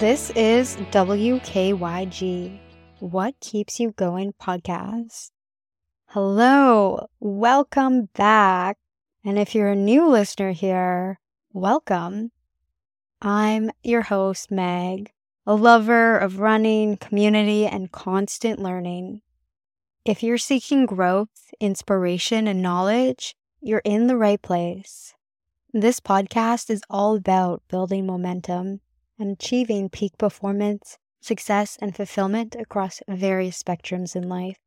This is WKYG, What Keeps You Going podcast. Hello, welcome back. And if you're a new listener here, welcome. I'm your host, Meg, a lover of running, community, and constant learning. If you're seeking growth, inspiration, and knowledge, you're in the right place. This podcast is all about building momentum and achieving peak performance, success, and fulfillment across various spectrums in life.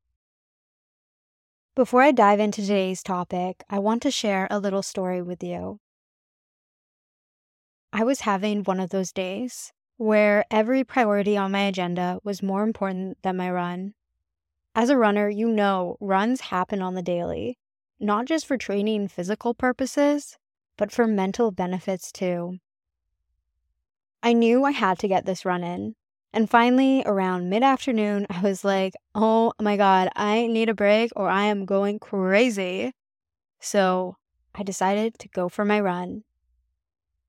Before I dive into today's topic, I want to share a little story with you. I was having one of those days where every priority on my agenda was more important than my run. As a runner, you know runs happen on the daily, not just for training physical purposes, but for mental benefits too. I knew I had to get this run in. And finally, around mid afternoon, I was like, oh my God, I need a break or I am going crazy. So I decided to go for my run.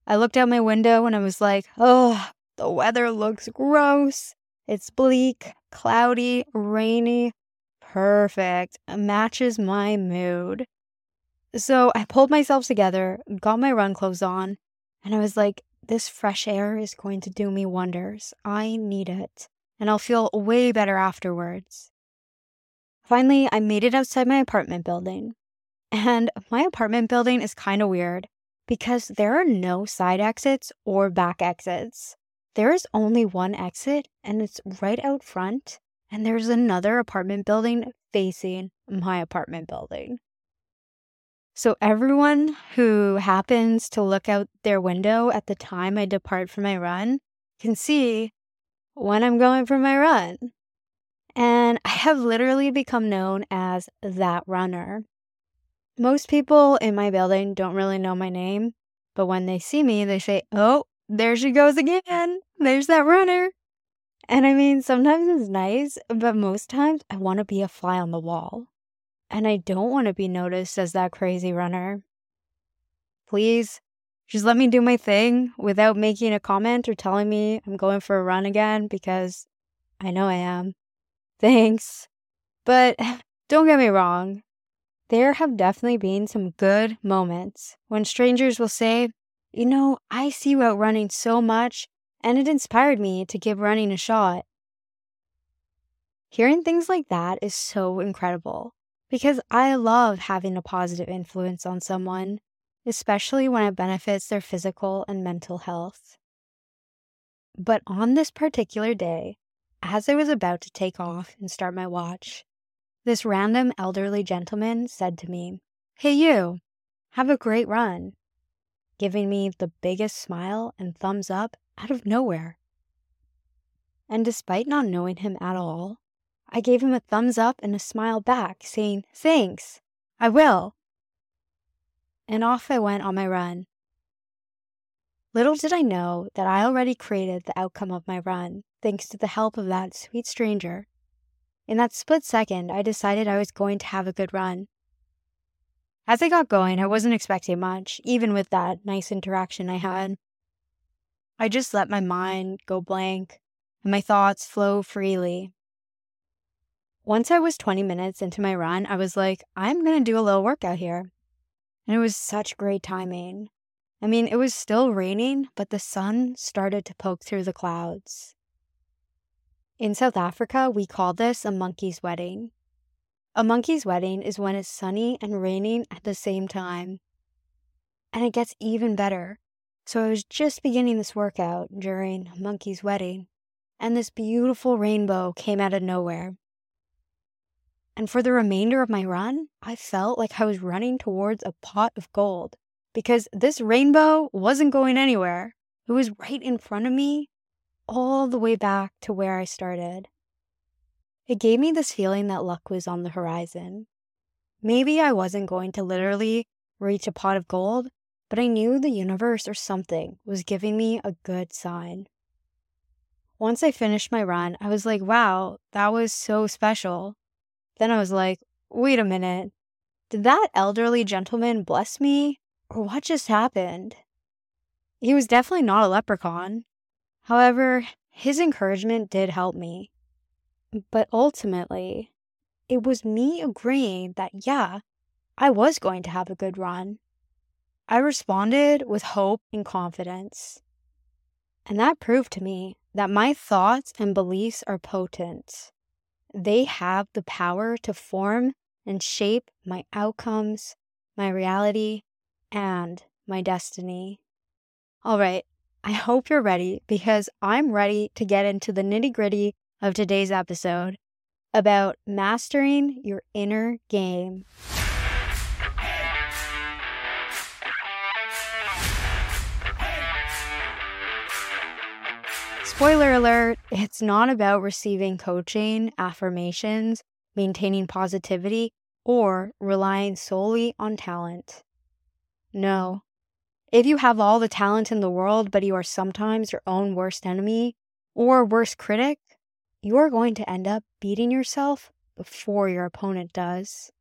I looked out my window and I was like, oh, the weather looks gross. It's bleak, cloudy, rainy. Perfect. Matches my mood. So I pulled myself together, got my run clothes on, and I was like, this fresh air is going to do me wonders. I need it, and I'll feel way better afterwards. Finally, I made it outside my apartment building. And my apartment building is kind of weird because there are no side exits or back exits. There is only one exit, and it's right out front, and there's another apartment building facing my apartment building. So, everyone who happens to look out their window at the time I depart for my run can see when I'm going for my run. And I have literally become known as that runner. Most people in my building don't really know my name, but when they see me, they say, Oh, there she goes again. There's that runner. And I mean, sometimes it's nice, but most times I want to be a fly on the wall and I don't want to be noticed as that crazy runner. Please, just let me do my thing without making a comment or telling me I'm going for a run again because I know I am. Thanks. But don't get me wrong, there have definitely been some good moments when strangers will say, You know, I see you out running so much, and it inspired me to give running a shot. Hearing things like that is so incredible because I love having a positive influence on someone, especially when it benefits their physical and mental health. But on this particular day, as I was about to take off and start my watch, this random elderly gentleman said to me, Hey, you, have a great run, giving me the biggest smile and thumbs up out of nowhere. And despite not knowing him at all, I gave him a thumbs up and a smile back, saying, Thanks, I will. And off I went on my run. Little did I know that I already created the outcome of my run, thanks to the help of that sweet stranger. In that split second, I decided I was going to have a good run. As I got going, I wasn't expecting much, even with that nice interaction I had. I just let my mind go blank and my thoughts flow freely once I was 20 minutes into my run, I was like, I'm going to do a little workout here. And it was such great timing. I mean, it was still raining, but the sun started to poke through the clouds. In South Africa, we call this a monkey's wedding. A monkey's wedding is when it's sunny and raining at the same time. And it gets even better. So I was just beginning this workout during a monkey's wedding, and this beautiful rainbow came out of nowhere. And for the remainder of my run, I felt like I was running towards a pot of gold because this rainbow wasn't going anywhere. It was right in front of me, all the way back to where I started. It gave me this feeling that luck was on the horizon. Maybe I wasn't going to literally reach a pot of gold, but I knew the universe or something was giving me a good sign. Once I finished my run, I was like, wow, that was so special. Then I was like, wait a minute. Did that elderly gentleman bless me? Or what just happened? He was definitely not a leprechaun. However, his encouragement did help me. But ultimately, it was me agreeing that, yeah, I was going to have a good run. I responded with hope and confidence. And that proved to me that my thoughts and beliefs are potent. They have the power to form and shape my outcomes, my reality, and my destiny. All right, I hope you're ready because I'm ready to get into the nitty gritty of today's episode about mastering your inner game. Spoiler alert, it's not about receiving coaching, affirmations, maintaining positivity, or relying solely on talent. No. If you have all the talent in the world, but you are sometimes your own worst enemy or worst critic, you are going to end up beating yourself before your opponent does.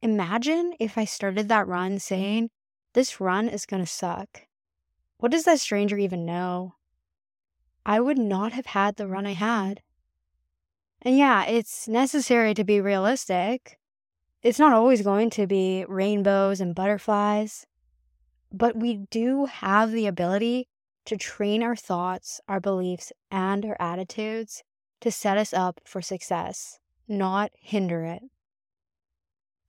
Imagine if I started that run saying, This run is going to suck. What does that stranger even know? I would not have had the run I had. And yeah, it's necessary to be realistic. It's not always going to be rainbows and butterflies, but we do have the ability to train our thoughts, our beliefs, and our attitudes to set us up for success, not hinder it.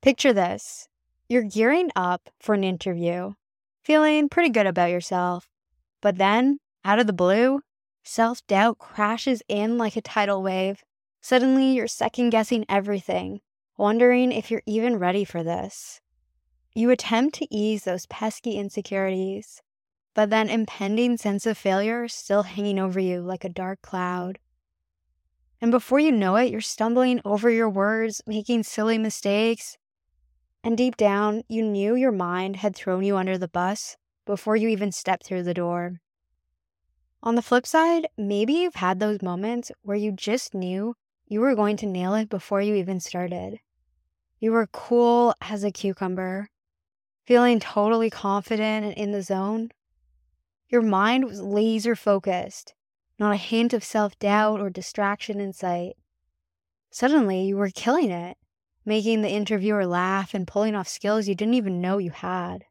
Picture this you're gearing up for an interview, feeling pretty good about yourself, but then, out of the blue, Self doubt crashes in like a tidal wave. Suddenly, you're second guessing everything, wondering if you're even ready for this. You attempt to ease those pesky insecurities, but that impending sense of failure is still hanging over you like a dark cloud. And before you know it, you're stumbling over your words, making silly mistakes. And deep down, you knew your mind had thrown you under the bus before you even stepped through the door. On the flip side, maybe you've had those moments where you just knew you were going to nail it before you even started. You were cool as a cucumber, feeling totally confident and in the zone. Your mind was laser focused, not a hint of self doubt or distraction in sight. Suddenly, you were killing it, making the interviewer laugh and pulling off skills you didn't even know you had.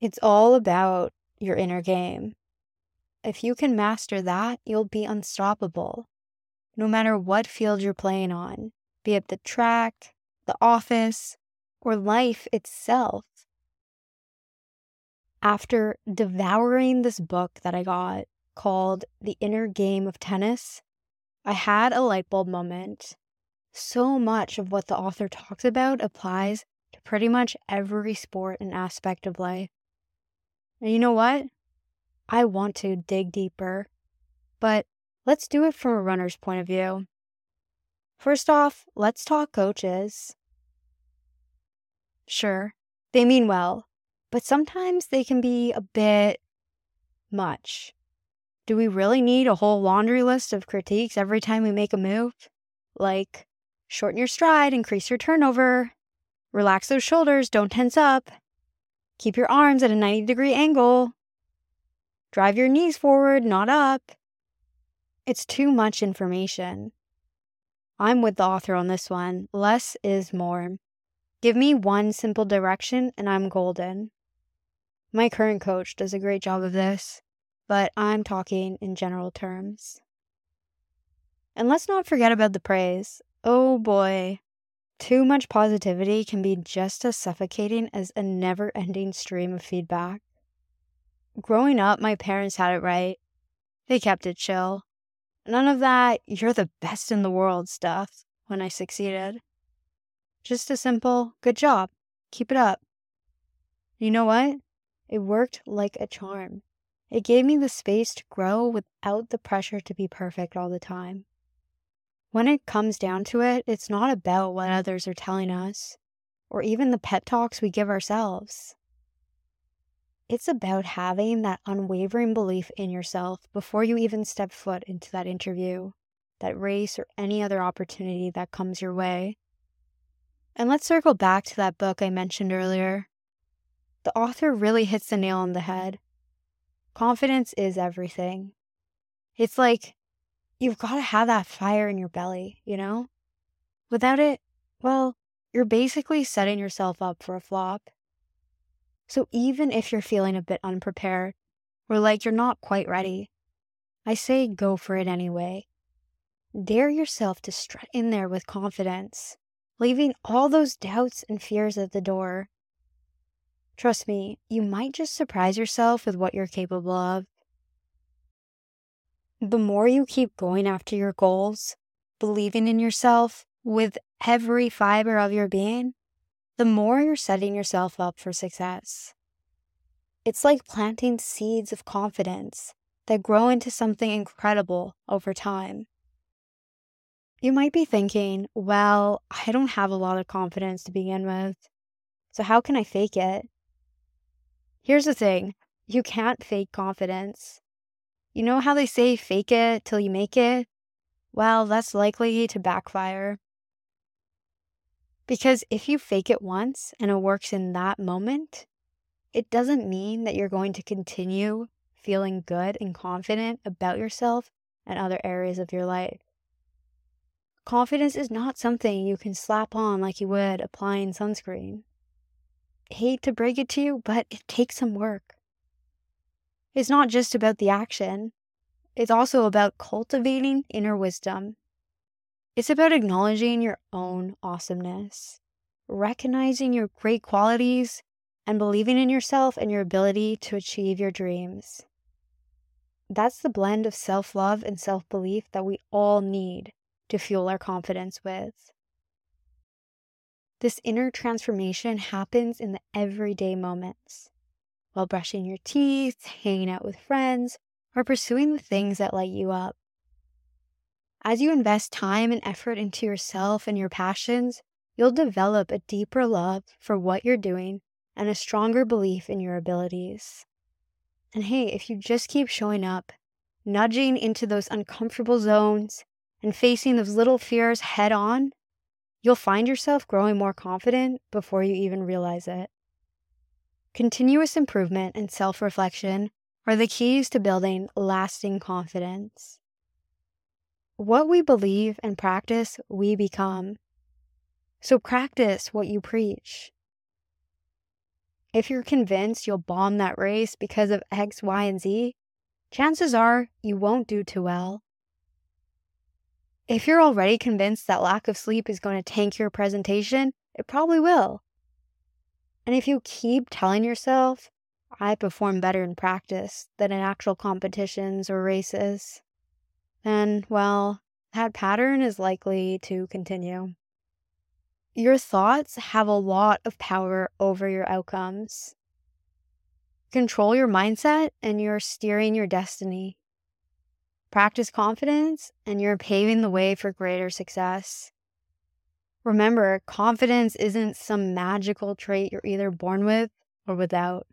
It's all about your inner game. If you can master that, you'll be unstoppable. No matter what field you're playing on, be it the track, the office, or life itself. After devouring this book that I got called The Inner Game of Tennis, I had a light bulb moment. So much of what the author talks about applies to pretty much every sport and aspect of life. And you know what? I want to dig deeper, but let's do it from a runner's point of view. First off, let's talk coaches. Sure, they mean well, but sometimes they can be a bit much. Do we really need a whole laundry list of critiques every time we make a move? Like, shorten your stride, increase your turnover, relax those shoulders, don't tense up, keep your arms at a 90 degree angle, Drive your knees forward, not up. It's too much information. I'm with the author on this one. Less is more. Give me one simple direction and I'm golden. My current coach does a great job of this, but I'm talking in general terms. And let's not forget about the praise. Oh boy. Too much positivity can be just as suffocating as a never ending stream of feedback. Growing up, my parents had it right. They kept it chill. None of that, you're the best in the world stuff when I succeeded. Just a simple, good job. Keep it up. You know what? It worked like a charm. It gave me the space to grow without the pressure to be perfect all the time. When it comes down to it, it's not about what others are telling us, or even the pep talks we give ourselves. It's about having that unwavering belief in yourself before you even step foot into that interview, that race, or any other opportunity that comes your way. And let's circle back to that book I mentioned earlier. The author really hits the nail on the head. Confidence is everything. It's like you've got to have that fire in your belly, you know? Without it, well, you're basically setting yourself up for a flop. So even if you're feeling a bit unprepared or like you're not quite ready, I say go for it anyway. Dare yourself to strut in there with confidence, leaving all those doubts and fears at the door. Trust me, you might just surprise yourself with what you're capable of. The more you keep going after your goals, believing in yourself with every fiber of your being, the more you're setting yourself up for success. It's like planting seeds of confidence that grow into something incredible over time. You might be thinking, well, I don't have a lot of confidence to begin with, so how can I fake it? Here's the thing you can't fake confidence. You know how they say fake it till you make it? Well, that's likely to backfire. Because if you fake it once and it works in that moment, it doesn't mean that you're going to continue feeling good and confident about yourself and other areas of your life. Confidence is not something you can slap on like you would applying sunscreen hate to break it to you, but it takes some work. It's not just about the action, it's also about cultivating inner wisdom. It's about acknowledging your own awesomeness, recognizing your great qualities, and believing in yourself and your ability to achieve your dreams. That's the blend of self love and self belief that we all need to fuel our confidence with. This inner transformation happens in the everyday moments. While brushing your teeth, hanging out with friends, or pursuing the things that light you up. As you invest time and effort into yourself and your passions, you'll develop a deeper love for what you're doing and a stronger belief in your abilities. And hey, if you just keep showing up, nudging into those uncomfortable zones, and facing those little fears head on, You'll find yourself growing more confident before you even realize it. Continuous improvement and self reflection are the keys to building lasting confidence. What we believe and practice, we become. So practice what you preach. If you're convinced you'll bomb that race because of X, Y, and Z, chances are you won't do too well. If you're already convinced that lack of sleep is going to tank your presentation, it probably will. And if you keep telling yourself, I perform better in practice than in actual competitions or races, then, well, that pattern is likely to continue. Your thoughts have a lot of power over your outcomes. Control your mindset and you're steering your destiny. Practice confidence, and you're paving the way for greater success. Remember, confidence isn't some magical trait you're either born with or without.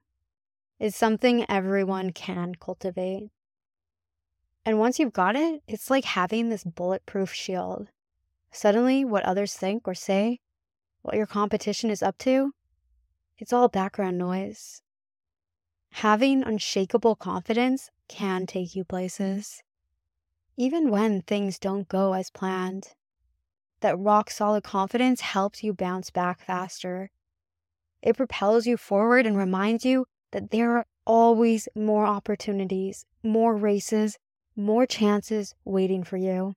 It's something everyone can cultivate. And once you've got it, it's like having this bulletproof shield. Suddenly, what others think or say, what your competition is up to, it's all background noise. Having unshakable confidence can take you places even when things don't go as planned. That rock solid confidence helps you bounce back faster. It propels you forward and reminds you that there are always more opportunities, more races, more chances waiting for you.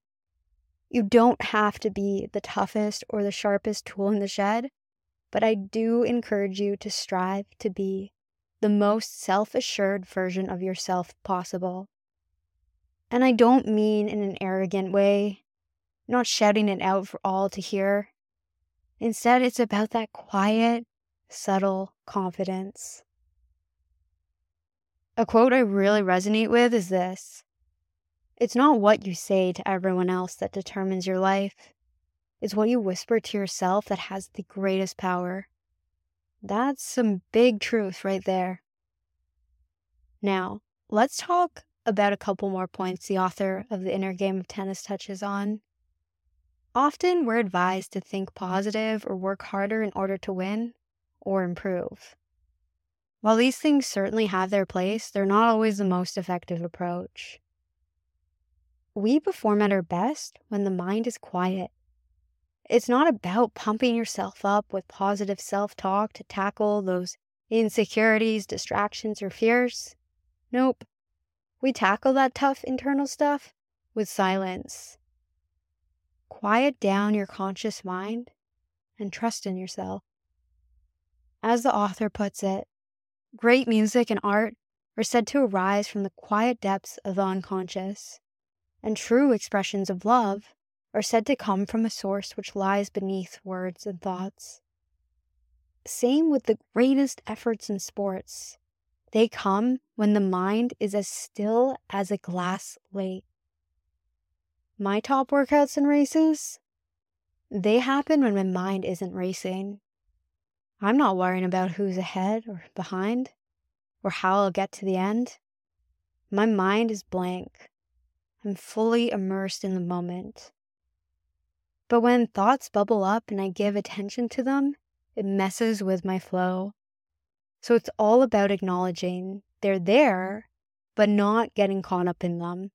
You don't have to be the toughest or the sharpest tool in the shed, but I do encourage you to strive to be the most self assured version of yourself possible. And I don't mean in an arrogant way, not shouting it out for all to hear. Instead, it's about that quiet, subtle confidence. A quote I really resonate with is this It's not what you say to everyone else that determines your life, it's what you whisper to yourself that has the greatest power. That's some big truth right there. Now, let's talk about a couple more points the author of The Inner Game of Tennis touches on. Often we're advised to think positive or work harder in order to win or improve. While these things certainly have their place, they're not always the most effective approach. We perform at our best when the mind is quiet. It's not about pumping yourself up with positive self talk to tackle those insecurities, distractions, or fears. Nope. We tackle that tough internal stuff with silence. Quiet down your conscious mind and trust in yourself. As the author puts it, great music and art are said to arise from the quiet depths of the unconscious, and true expressions of love are said to come from a source which lies beneath words and thoughts. Same with the greatest efforts in sports. They come when the mind is as still as a glass lake. My top workouts and races, they happen when my mind isn't racing. I'm not worrying about who's ahead or behind or how I'll get to the end. My mind is blank. I'm fully immersed in the moment. But when thoughts bubble up and I give attention to them, it messes with my flow. So it's all about acknowledging they're there, but not getting caught up in them.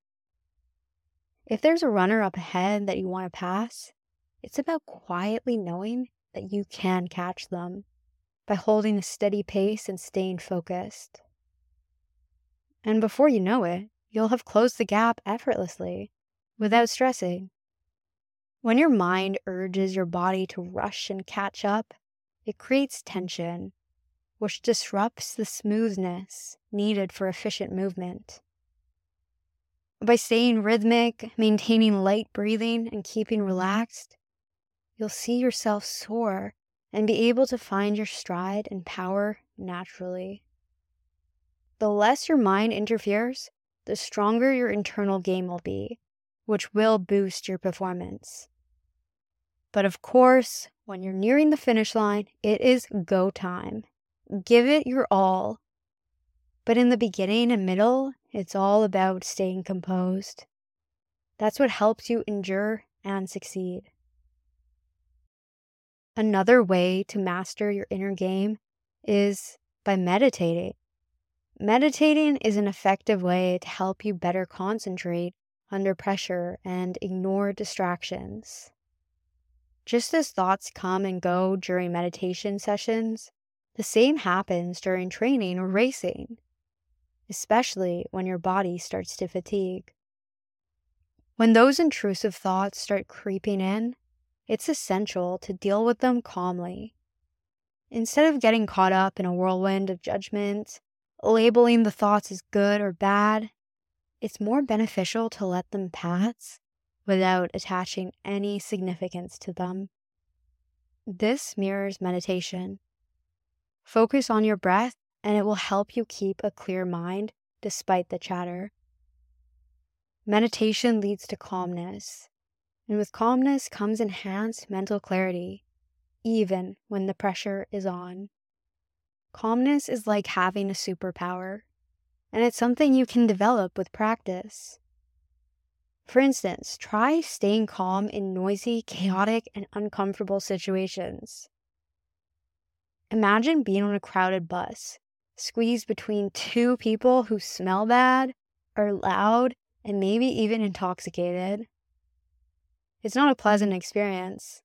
If there's a runner up ahead that you want to pass, it's about quietly knowing that you can catch them by holding a steady pace and staying focused. And before you know it, you'll have closed the gap effortlessly without stressing. When your mind urges your body to rush and catch up, it creates tension, which disrupts the smoothness needed for efficient movement. By staying rhythmic, maintaining light breathing, and keeping relaxed, you'll see yourself soar and be able to find your stride and power naturally. The less your mind interferes, the stronger your internal game will be, which will boost your performance. But of course, when you're nearing the finish line, it is go time. Give it your all. But in the beginning and middle, it's all about staying composed. That's what helps you endure and succeed. Another way to master your inner game is by meditating. Meditating is an effective way to help you better concentrate under pressure and ignore distractions. Just as thoughts come and go during meditation sessions, the same happens during training or racing, especially when your body starts to fatigue. When those intrusive thoughts start creeping in, it's essential to deal with them calmly. Instead of getting caught up in a whirlwind of judgment, labeling the thoughts as good or bad, it's more beneficial to let them pass without attaching any significance to them. This mirrors meditation. Focus on your breath, and it will help you keep a clear mind despite the chatter. Meditation leads to calmness, and with calmness comes enhanced mental clarity, even when the pressure is on. Calmness is like having a superpower, and it's something you can develop with practice. For instance, try staying calm in noisy, chaotic, and uncomfortable situations. Imagine being on a crowded bus, squeezed between two people who smell bad, are loud, and maybe even intoxicated. It's not a pleasant experience,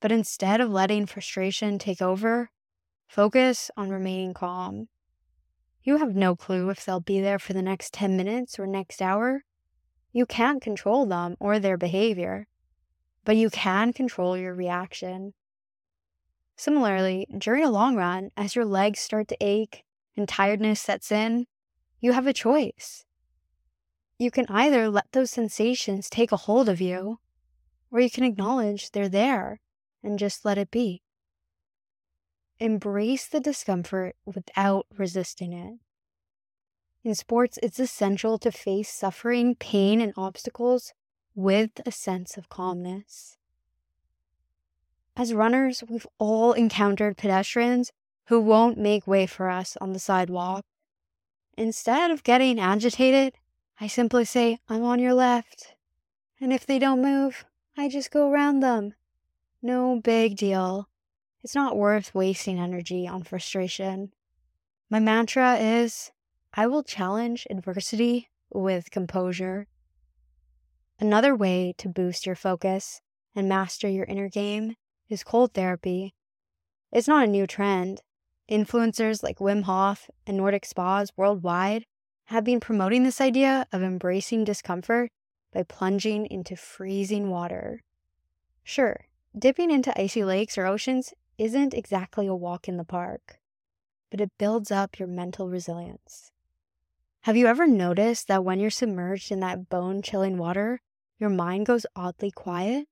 but instead of letting frustration take over, focus on remaining calm. You have no clue if they'll be there for the next 10 minutes or next hour. You can't control them or their behavior, but you can control your reaction. Similarly, during a long run, as your legs start to ache and tiredness sets in, you have a choice. You can either let those sensations take a hold of you or you can acknowledge they're there and just let it be. Embrace the discomfort without resisting it. In sports, it's essential to face suffering, pain, and obstacles with a sense of calmness. As runners, we've all encountered pedestrians who won't make way for us on the sidewalk. Instead of getting agitated, I simply say, I'm on your left. And if they don't move, I just go around them. No big deal. It's not worth wasting energy on frustration. My mantra is I will challenge adversity with composure. Another way to boost your focus and master your inner game is cold therapy. It's not a new trend. Influencers like Wim Hof and Nordic spas worldwide have been promoting this idea of embracing discomfort by plunging into freezing water. Sure, dipping into icy lakes or oceans isn't exactly a walk in the park, but it builds up your mental resilience. Have you ever noticed that when you're submerged in that bone chilling water, your mind goes oddly quiet?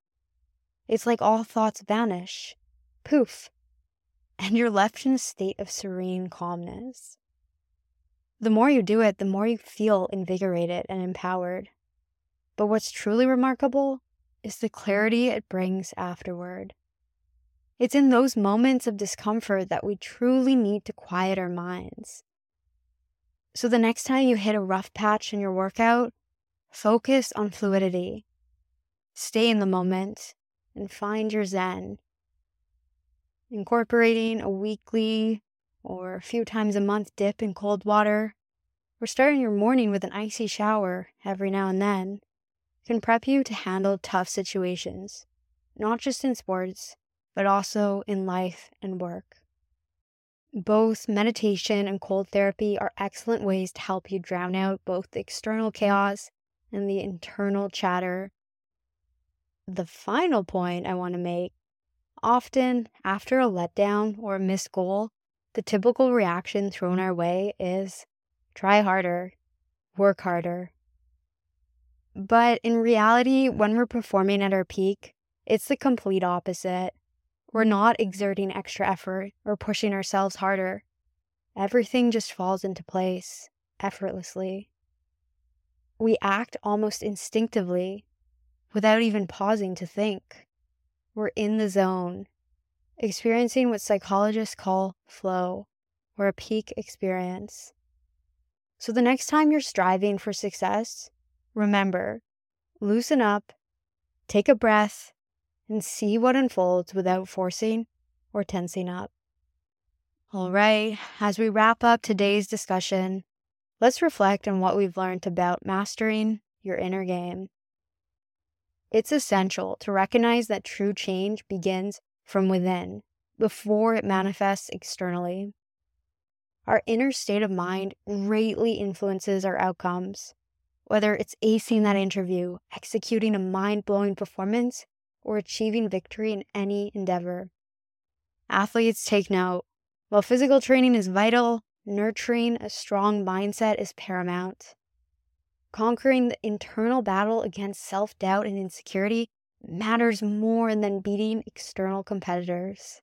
It's like all thoughts vanish. Poof. And you're left in a state of serene calmness. The more you do it, the more you feel invigorated and empowered. But what's truly remarkable is the clarity it brings afterward. It's in those moments of discomfort that we truly need to quiet our minds. So the next time you hit a rough patch in your workout, focus on fluidity. Stay in the moment and find your zen. Incorporating a weekly or a few times a month dip in cold water, or starting your morning with an icy shower every now and then can prep you to handle tough situations, not just in sports, but also in life and work. Both meditation and cold therapy are excellent ways to help you drown out both the external chaos and the internal chatter. The final point I want to make often after a letdown or a missed goal, the typical reaction thrown our way is try harder, work harder. But in reality, when we're performing at our peak, it's the complete opposite. We're not exerting extra effort or pushing ourselves harder. Everything just falls into place effortlessly. We act almost instinctively without even pausing to think. We're in the zone, experiencing what psychologists call flow, or a peak experience. So the next time you're striving for success, remember loosen up, take a breath, and see what unfolds without forcing or tensing up. All mm-hmm. right, as we wrap up today's discussion, let's reflect on what we've learned about mastering your inner game. It's essential to recognize that true change begins from within before it manifests externally. Our inner state of mind greatly influences our outcomes, whether it's acing that interview, executing a mind blowing performance, or achieving victory in any endeavor. Athletes take note. While physical training is vital, nurturing a strong mindset is paramount. Conquering the internal battle against self doubt and insecurity matters more than beating external competitors.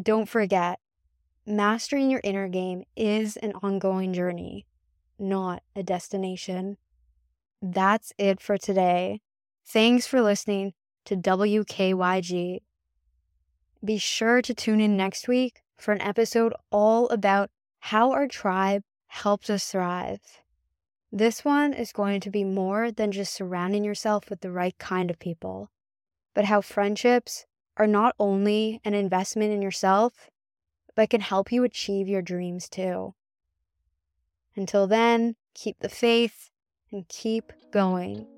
Don't forget, mastering your inner game is an ongoing journey, not a destination. That's it for today. Thanks for listening to WKYG. Be sure to tune in next week for an episode all about how our tribe helps us thrive. This one is going to be more than just surrounding yourself with the right kind of people, but how friendships are not only an investment in yourself, but can help you achieve your dreams too. Until then, keep the faith and keep going.